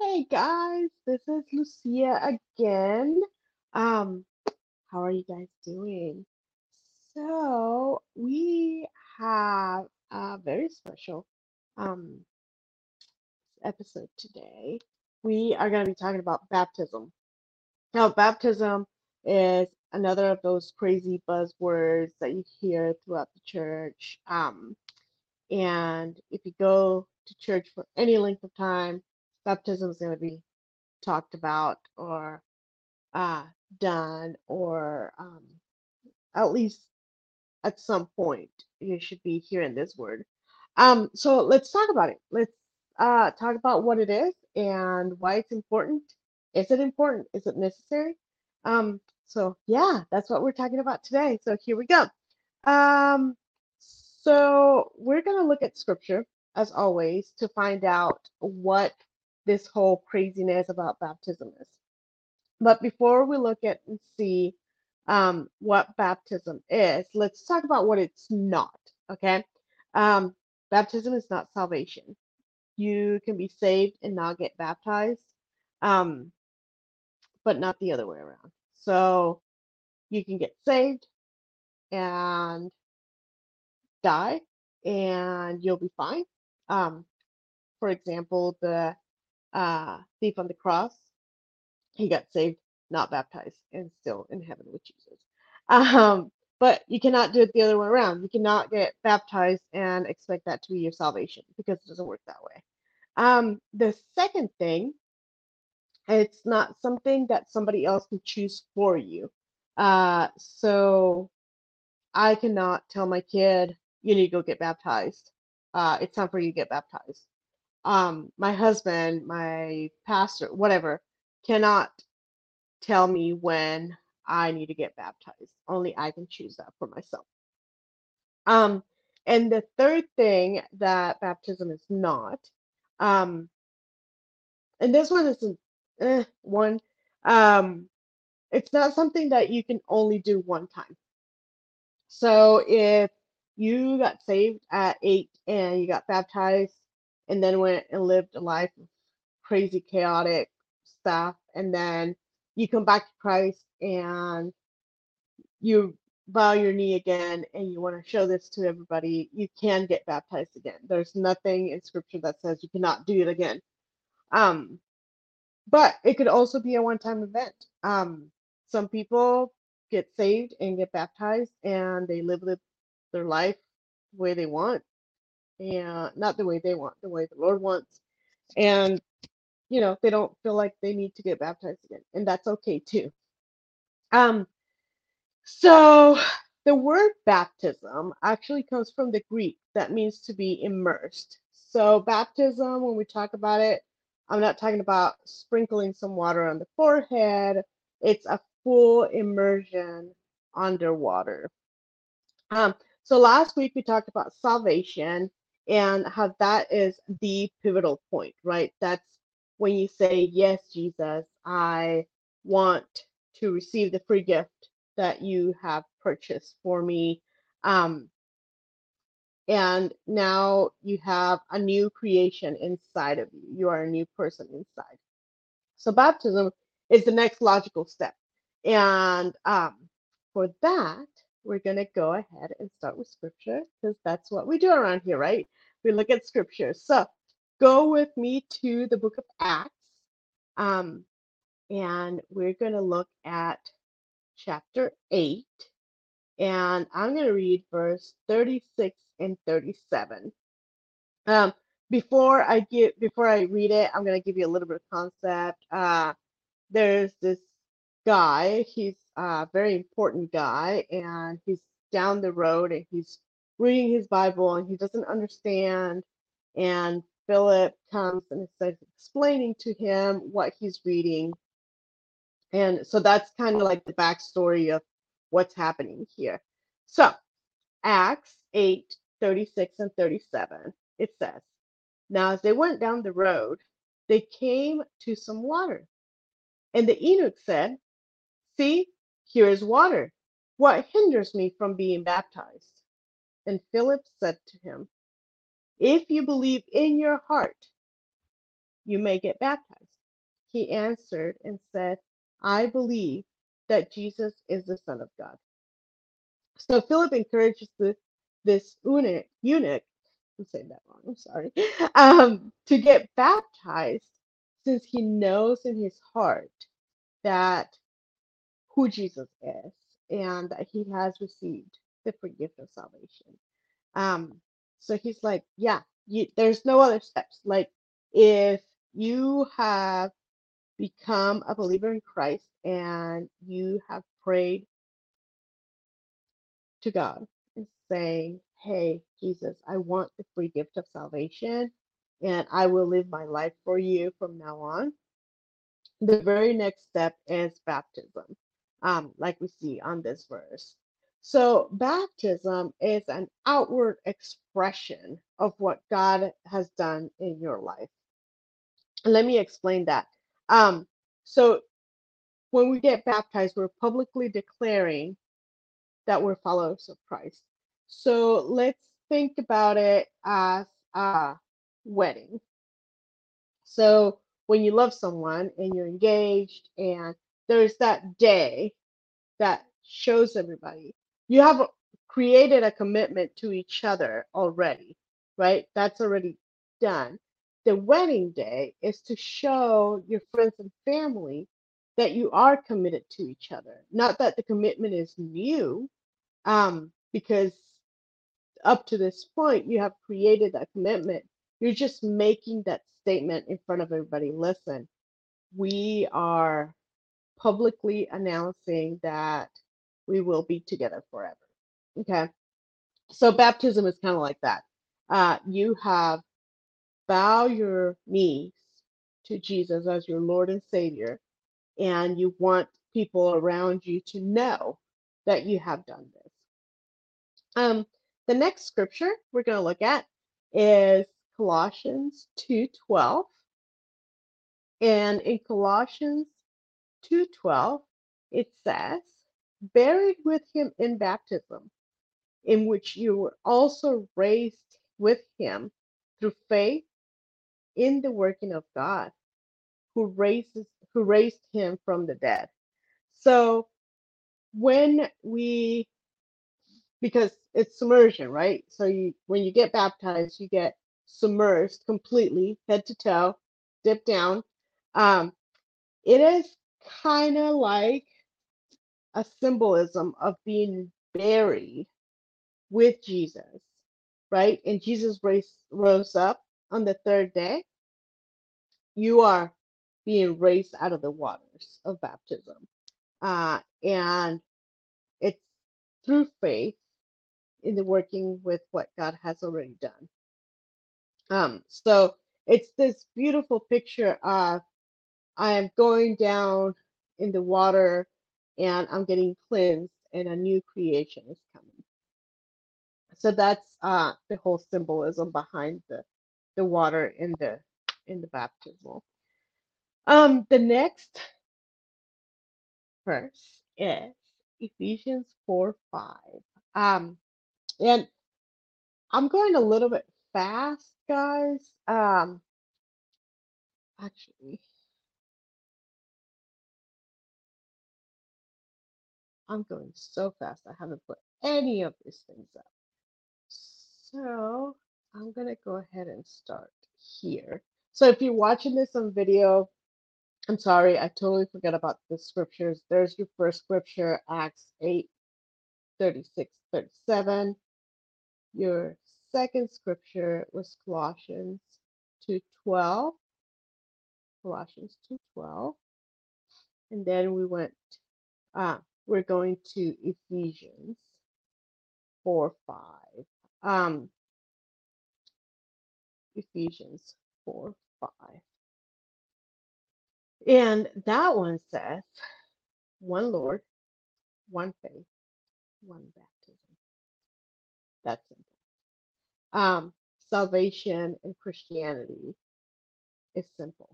Hey guys, this is Lucia again. Um, how are you guys doing? So, we have a very special um episode today. We are going to be talking about baptism. Now, baptism is another of those crazy buzzwords that you hear throughout the church. Um, and if you go to church for any length of time, baptism is going to be talked about or uh, done, or um, at least at some point you should be hearing this word. Um, so let's talk about it. Let's uh, talk about what it is and why it's important. Is it important? Is it necessary? Um, so yeah, that's what we're talking about today. So here we go. Um, so we're going to look at scripture as always to find out what this whole craziness about baptism is. But before we look at and see um, what baptism is, let's talk about what it's not. Okay. Um, baptism is not salvation. You can be saved and not get baptized, um, but not the other way around. So you can get saved and die and you'll be fine. Um, for example, the uh, thief on the cross, he got saved, not baptized, and still in heaven with Jesus. Um, but you cannot do it the other way around. You cannot get baptized and expect that to be your salvation because it doesn't work that way. Um, the second thing, it's not something that somebody else can choose for you. Uh, so I cannot tell my kid, you need to go get baptized. Uh, it's time for you to get baptized. Um, my husband, my pastor, whatever, cannot tell me when I need to get baptized. Only I can choose that for myself. Um, and the third thing that baptism is not, um, and this one isn't eh, one, um, it's not something that you can only do one time. So if you got saved at eight and you got baptized and then went and lived a life of crazy, chaotic stuff, and then you come back to Christ and you bow your knee again and you want to show this to everybody, you can get baptized again. There's nothing in scripture that says you cannot do it again. Um, but it could also be a one-time event. Um, some people get saved and get baptized and they live the, their life the way they want and not the way they want, the way the Lord wants. And you know, they don't feel like they need to get baptized again, and that's okay too. Um, so the word baptism actually comes from the Greek that means to be immersed. So baptism, when we talk about it, I'm not talking about sprinkling some water on the forehead. It's a full immersion underwater. Um, so last week we talked about salvation and how that is the pivotal point, right? That's when you say, Yes, Jesus, I want to receive the free gift that you have purchased for me. Um, and now you have a new creation inside of you. You are a new person inside. So baptism is the next logical step. And um, for that, we're going to go ahead and start with scripture because that's what we do around here, right? We look at scripture. So go with me to the book of Acts. Um, and we're going to look at chapter 8. And I'm going to read verse 36 and 37. Um, before I get before I read it, I'm going to give you a little bit of concept. Uh, there's this guy. He's a very important guy, and he's down the road and he's reading his Bible and he doesn't understand. And Philip comes and starts explaining to him what he's reading. And so that's kind of like the backstory of what's happening here. So, Acts 8 36 and 37, it says, Now as they went down the road, they came to some water. And the eunuch said, See, here is water. What hinders me from being baptized? And Philip said to him, If you believe in your heart you may get baptized. He answered and said, I believe that Jesus is the Son of God. So Philip encourages the, this eunuch, eunuch, I'm saying that wrong, I'm sorry, um, to get baptized since he knows in his heart that who Jesus is and that he has received the gift of salvation. Um, so he's like, yeah, you, there's no other steps. Like if you have become a believer in Christ and you have prayed to God and saying, Hey, Jesus, I want the free gift of salvation and I will live my life for you from now on. The very next step is baptism, um, like we see on this verse. So, baptism is an outward expression of what God has done in your life. Let me explain that. Um, so, when we get baptized, we're publicly declaring that we're followers of Christ. So let's think about it as a wedding. So when you love someone and you're engaged, and there's that day that shows everybody, you have created a commitment to each other already, right? That's already done. The wedding day is to show your friends and family that you are committed to each other. Not that the commitment is new, um, because up to this point you have created that commitment. You're just making that statement in front of everybody. Listen, we are publicly announcing that we will be together forever. Okay. So baptism is kind of like that. Uh, you have bow your knees to Jesus as your Lord and Savior, and you want people around you to know that you have done this. Um, the next scripture we're going to look at is Colossians 2:12. And in Colossians 2:12, it says, "Buried with him in baptism, in which you were also raised with him through faith in the working of God, who raises who raised him from the dead." So when we because it's submersion, right? So you when you get baptized, you get submerged completely, head to toe, dip down. Um, it is kind of like a symbolism of being buried with Jesus, right? And Jesus raised, rose up on the third day. You are being raised out of the waters of baptism. Uh, and it's through faith in the working with what God has already done. Um, so it's this beautiful picture of I am going down in the water and I'm getting cleansed and a new creation is coming. So that's uh, the whole symbolism behind the the water in the in the baptismal. Um, the next verse is Ephesians 4 5. Um, and I'm going a little bit fast, guys. Um, actually, I'm going so fast. I haven't put any of these things up. So I'm gonna go ahead and start here. So if you're watching this on video, I'm sorry, I totally forgot about the scriptures. There's your first scripture, Acts 8, 36, 37. Your second scripture was Colossians 2:12. Colossians 2:12. And then we went uh, we're going to Ephesians 4 5. Um, Ephesians 4 5. And that one says, one Lord, one faith, one baptism. That's simple. Um, salvation and Christianity is simple.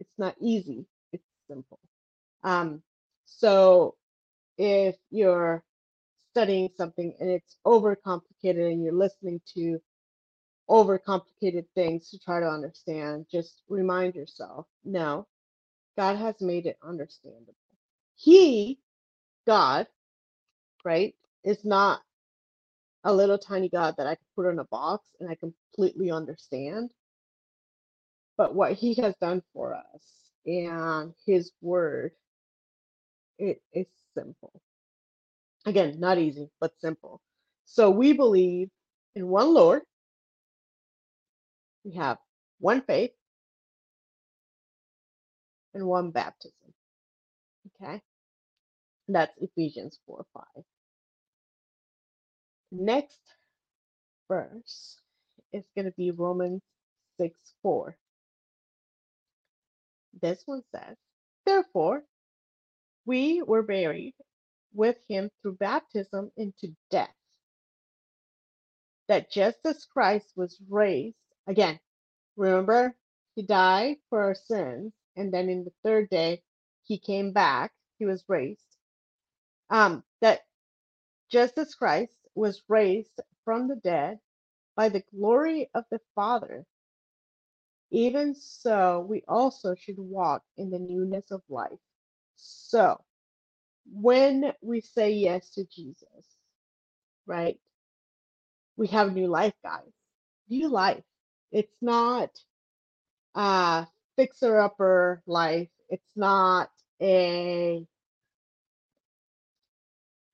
It's not easy, it's simple. Um, so if you're studying something and it's overcomplicated and you're listening to overcomplicated things to try to understand. Just remind yourself no, God has made it understandable. He, God, right, is not a little tiny God that I can put in a box and I completely understand. But what He has done for us and His Word, it is simple. Again, not easy, but simple. So we believe in one Lord. We have one faith and one baptism. Okay? That's Ephesians 4 5. Next verse is going to be Romans 6 4. This one says, Therefore, we were buried with him through baptism into death, that just as Christ was raised, again, remember, he died for our sins, and then in the third day, he came back, he was raised. Um, that just as Christ was raised from the dead by the glory of the Father, even so we also should walk in the newness of life. So, when we say yes to Jesus, right, we have new life, guys. New life. It's not a fixer upper life. It's not a,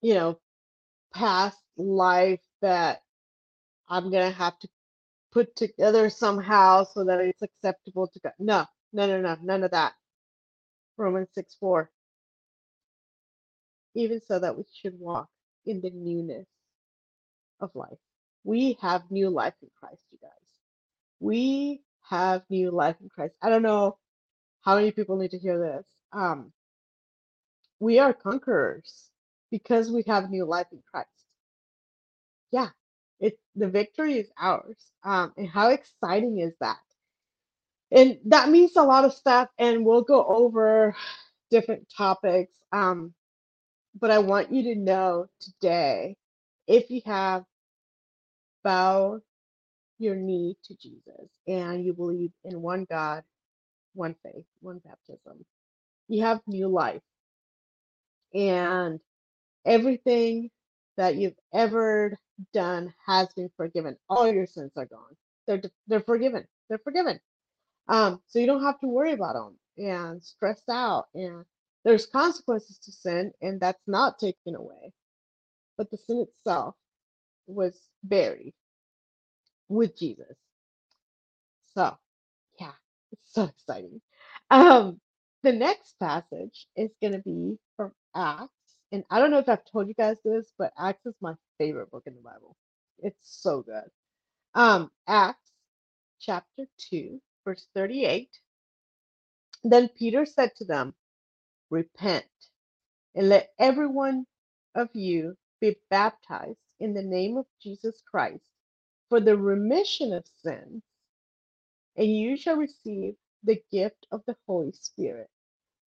you know, past life that I'm going to have to put together somehow so that it's acceptable to God. No, no, no, no, none of that. Romans 6 4. Even so that we should walk in the newness of life. We have new life in Christ, you guys. We have new life in Christ. I don't know how many people need to hear this. Um, we are conquerors because we have new life in Christ. Yeah, it the victory is ours. Um, and how exciting is that? And that means a lot of stuff, and we'll go over different topics. Um, but I want you to know today, if you have bowed your knee to Jesus and you believe in one God, one faith, one baptism, you have new life. And everything that you've ever done has been forgiven. All your sins are gone. They're they're forgiven. They're forgiven. Um, so you don't have to worry about them and stress out. And there's consequences to sin, and that's not taken away. But the sin itself was buried with Jesus. So, yeah, it's so exciting. Um, the next passage is going to be from Acts. And I don't know if I've told you guys this, but Acts is my favorite book in the Bible. It's so good. Um, Acts chapter 2, verse 38. Then Peter said to them, Repent and let every one of you be baptized in the name of Jesus Christ for the remission of sins, and you shall receive the gift of the Holy Spirit.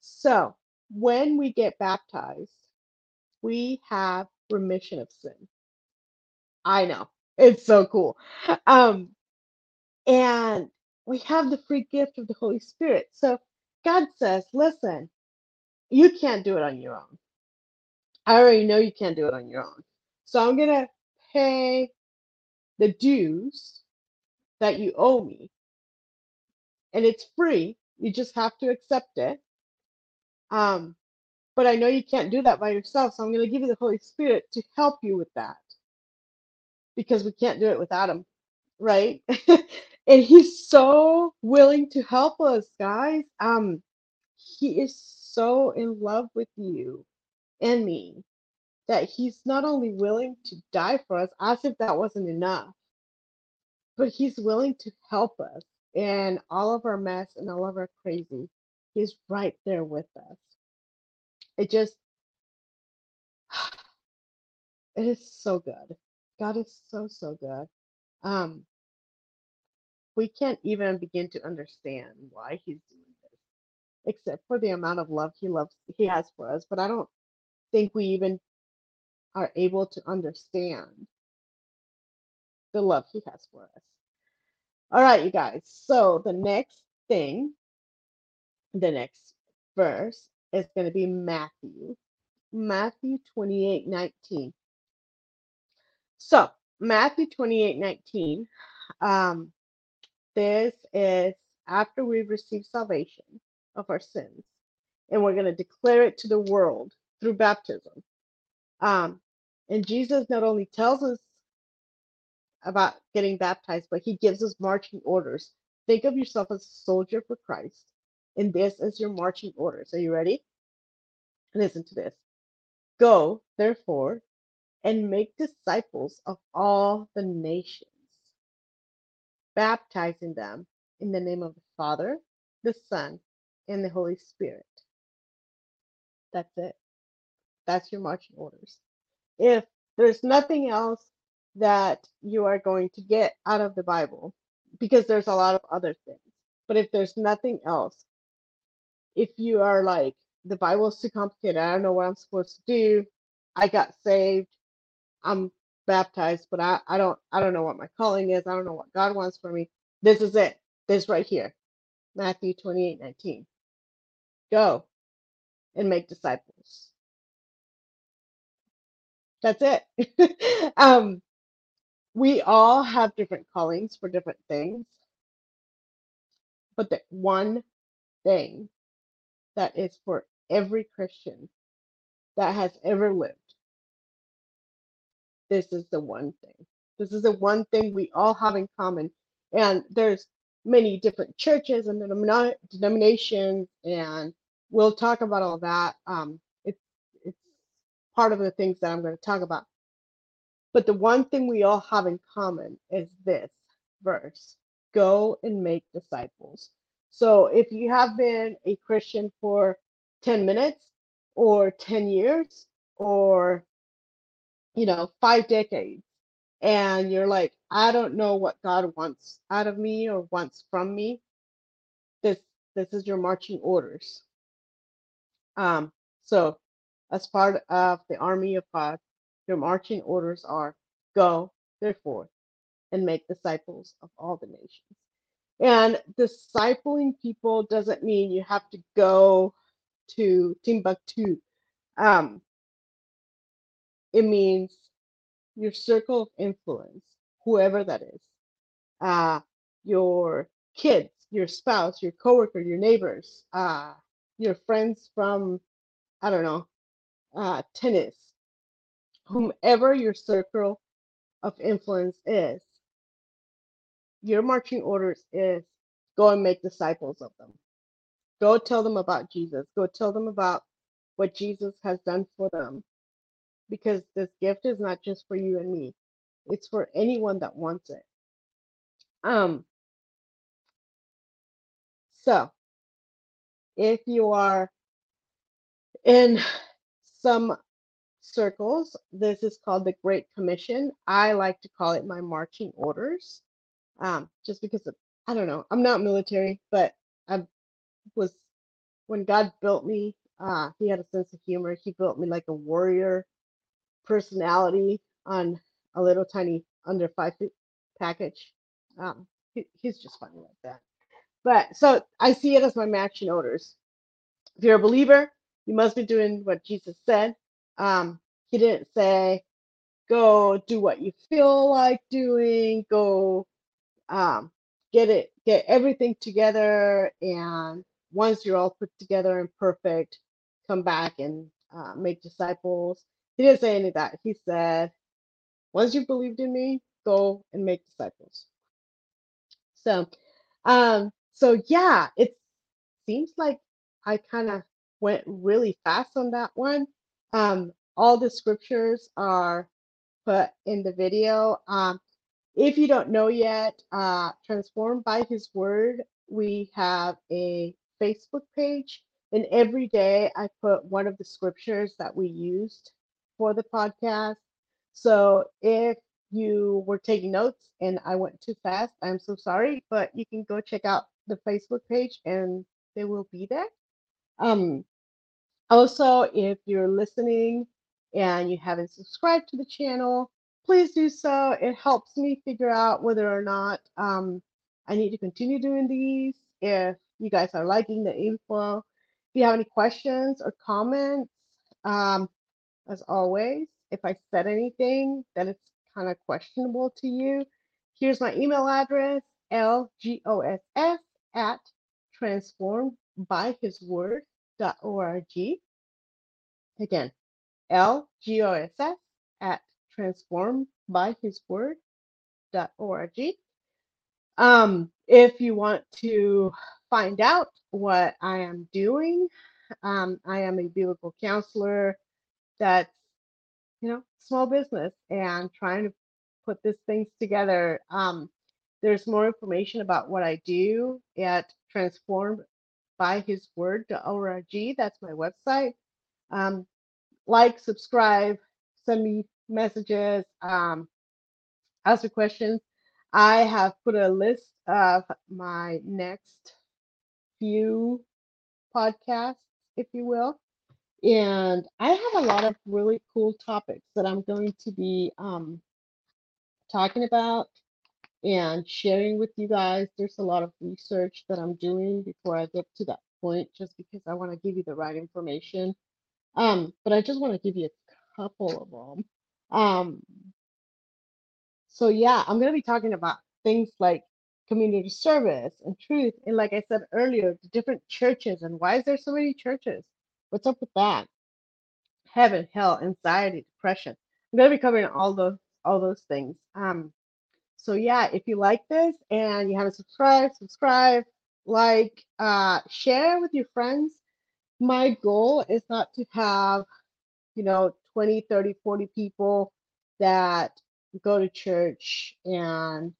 So, when we get baptized, we have remission of sin. I know. It's so cool. Um, and we have the free gift of the Holy Spirit. So God says, listen, you can't do it on your own. I already know you can't do it on your own. So I'm going to pay the dues that you owe me. And it's free. You just have to accept it. Um, but I know you can't do that by yourself. So I'm going to give you the Holy Spirit to help you with that because we can't do it without Him, right? and He's so willing to help us, guys. Um, He is so in love with you and me that He's not only willing to die for us, as if that wasn't enough, but He's willing to help us in all of our mess and all of our crazy. He's right there with us. It just, it is so good. God is so, so good. Um, we can't even begin to understand why he's doing except for the amount of love he loves he has for us. But I don't think we even are able to understand the love he has for us. All right, you guys. So the next thing, the next verse is going to be Matthew. Matthew 28 19. So, Matthew 28 19. Um, this is after we've received salvation of our sins, and we're going to declare it to the world through baptism. Um, and Jesus not only tells us about getting baptized, but he gives us marching orders. Think of yourself as a soldier for Christ, and this is your marching orders. Are you ready? Listen to this. Go, therefore, and make disciples of all the nations, baptizing them in the name of the Father, the Son, and the Holy Spirit. That's it. That's your marching orders. If there's nothing else that you are going to get out of the Bible, because there's a lot of other things, but if there's nothing else, if you are like, the Bible's too complicated, I don't know what I'm supposed to do, I got saved, I'm baptized, but I, I don't I don't know what my calling is, I don't know what God wants for me. This is it. This right here. Matthew 28 19. Go and make disciples. That's it. um, we all have different callings for different things, but the one thing that is for every Christian that has ever lived, this is the one thing. This is the one thing we all have in common. And there's many different churches and denomina- denominations, and we'll talk about all that. Um, it's it's part of the things that I'm going to talk about. But the one thing we all have in common is this verse go and make disciples. So if you have been a Christian for 10 minutes or 10 years or, you know, five decades, and you're like, I don't know what God wants out of me or wants from me, this this is your marching orders. Um, so as part of the army of God, your marching orders are go, therefore, and make disciples of all the nations. And discipling people doesn't mean you have to go to Timbuktu. Um, it means your circle of influence, whoever that is, uh, your kids, your spouse, your coworker, your neighbors, uh, your friends from, I don't know, uh, tennis, whomever your circle of influence is, your marching orders is go and make disciples of them. Go tell them about Jesus. Go tell them about what Jesus has done for them. Because this gift is not just for you and me. It's for anyone that wants it. Um so if you are in some circles, this is called the Great Commission. I like to call it my marching orders. Um, just because of, I don't know, I'm not military, but I was when God built me, uh, he had a sense of humor. He built me like a warrior personality on a little tiny under five feet package. Um, he, he's just funny like that. But so I see it as my marching orders. If you're a believer, you must be doing what Jesus said. Um, he didn't say, go do what you feel like doing, go um, get it, get everything together, and once you're all put together and perfect, come back and uh, make disciples. He didn't say any of that. He said, once you believed in me, go and make disciples. So, um, so yeah, it seems like I kind of went really fast on that one. Um, all the scriptures are put in the video. Um, if you don't know yet, uh, Transformed by His Word, we have a Facebook page, and every day I put one of the scriptures that we used for the podcast. So if you were taking notes and I went too fast, I'm so sorry, but you can go check out the Facebook page and they will be there. Um, also, if you're listening and you haven't subscribed to the channel, please do so. It helps me figure out whether or not um, I need to continue doing these. If you guys are liking the info, if you have any questions or comments, um, as always, if I said anything that is kind of questionable to you, here's my email address lgoss at transformedbyhisword.org. Again, lgoss at transformedbyhisword.org. Um, if you want to find out what I am doing, um, I am a biblical counselor that's, you know, small business and trying to put these things together. Um, there's more information about what I do at transformedbyhisword.org. That's my website. Um, like, subscribe, send me messages, um, ask me questions. I have put a list of my next few podcasts, if you will. And I have a lot of really cool topics that I'm going to be um, talking about and sharing with you guys. There's a lot of research that I'm doing before I get to that point, just because I want to give you the right information. Um, but I just want to give you a couple of them. Um, so yeah, I'm going to be talking about things like community service and truth. And like I said earlier, the different churches and why is there so many churches? What's up with that? Heaven, hell, anxiety, depression. I'm to be covering all those all those things. Um, so yeah, if you like this and you haven't subscribed, subscribe, like, uh, share with your friends. My goal is not to have, you know, 20, 30, 40 people that go to church and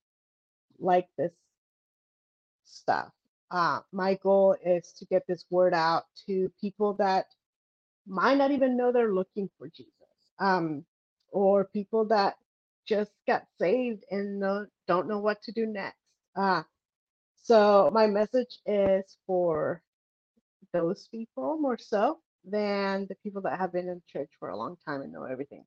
like this stuff. Uh, my goal is to get this word out to people that might not even know they're looking for Jesus, um, or people that just got saved and don't know what to do next. Uh, so my message is for those people more so than the people that have been in church for a long time and know everything.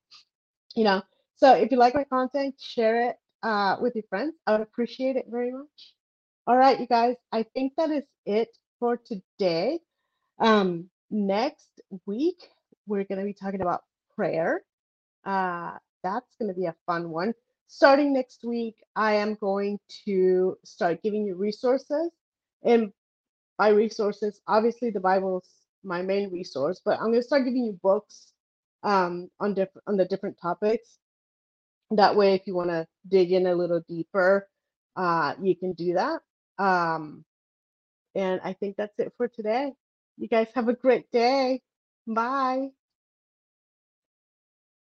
You know, so if you like my content, share it uh, with your friends. I would appreciate it very much. All right, you guys, I think that is it for today. Um, next week, we're going to be talking about prayer. Uh, that's going to be a fun one. Starting next week, I am going to start giving you resources. And by resources, obviously the Bible's my main resource, but I'm going to start giving you books um, on different on the different topics. That way, if you want to dig in a little deeper, uh, you can do that. Um, and I think that's it for today. You guys have a great day. Bye.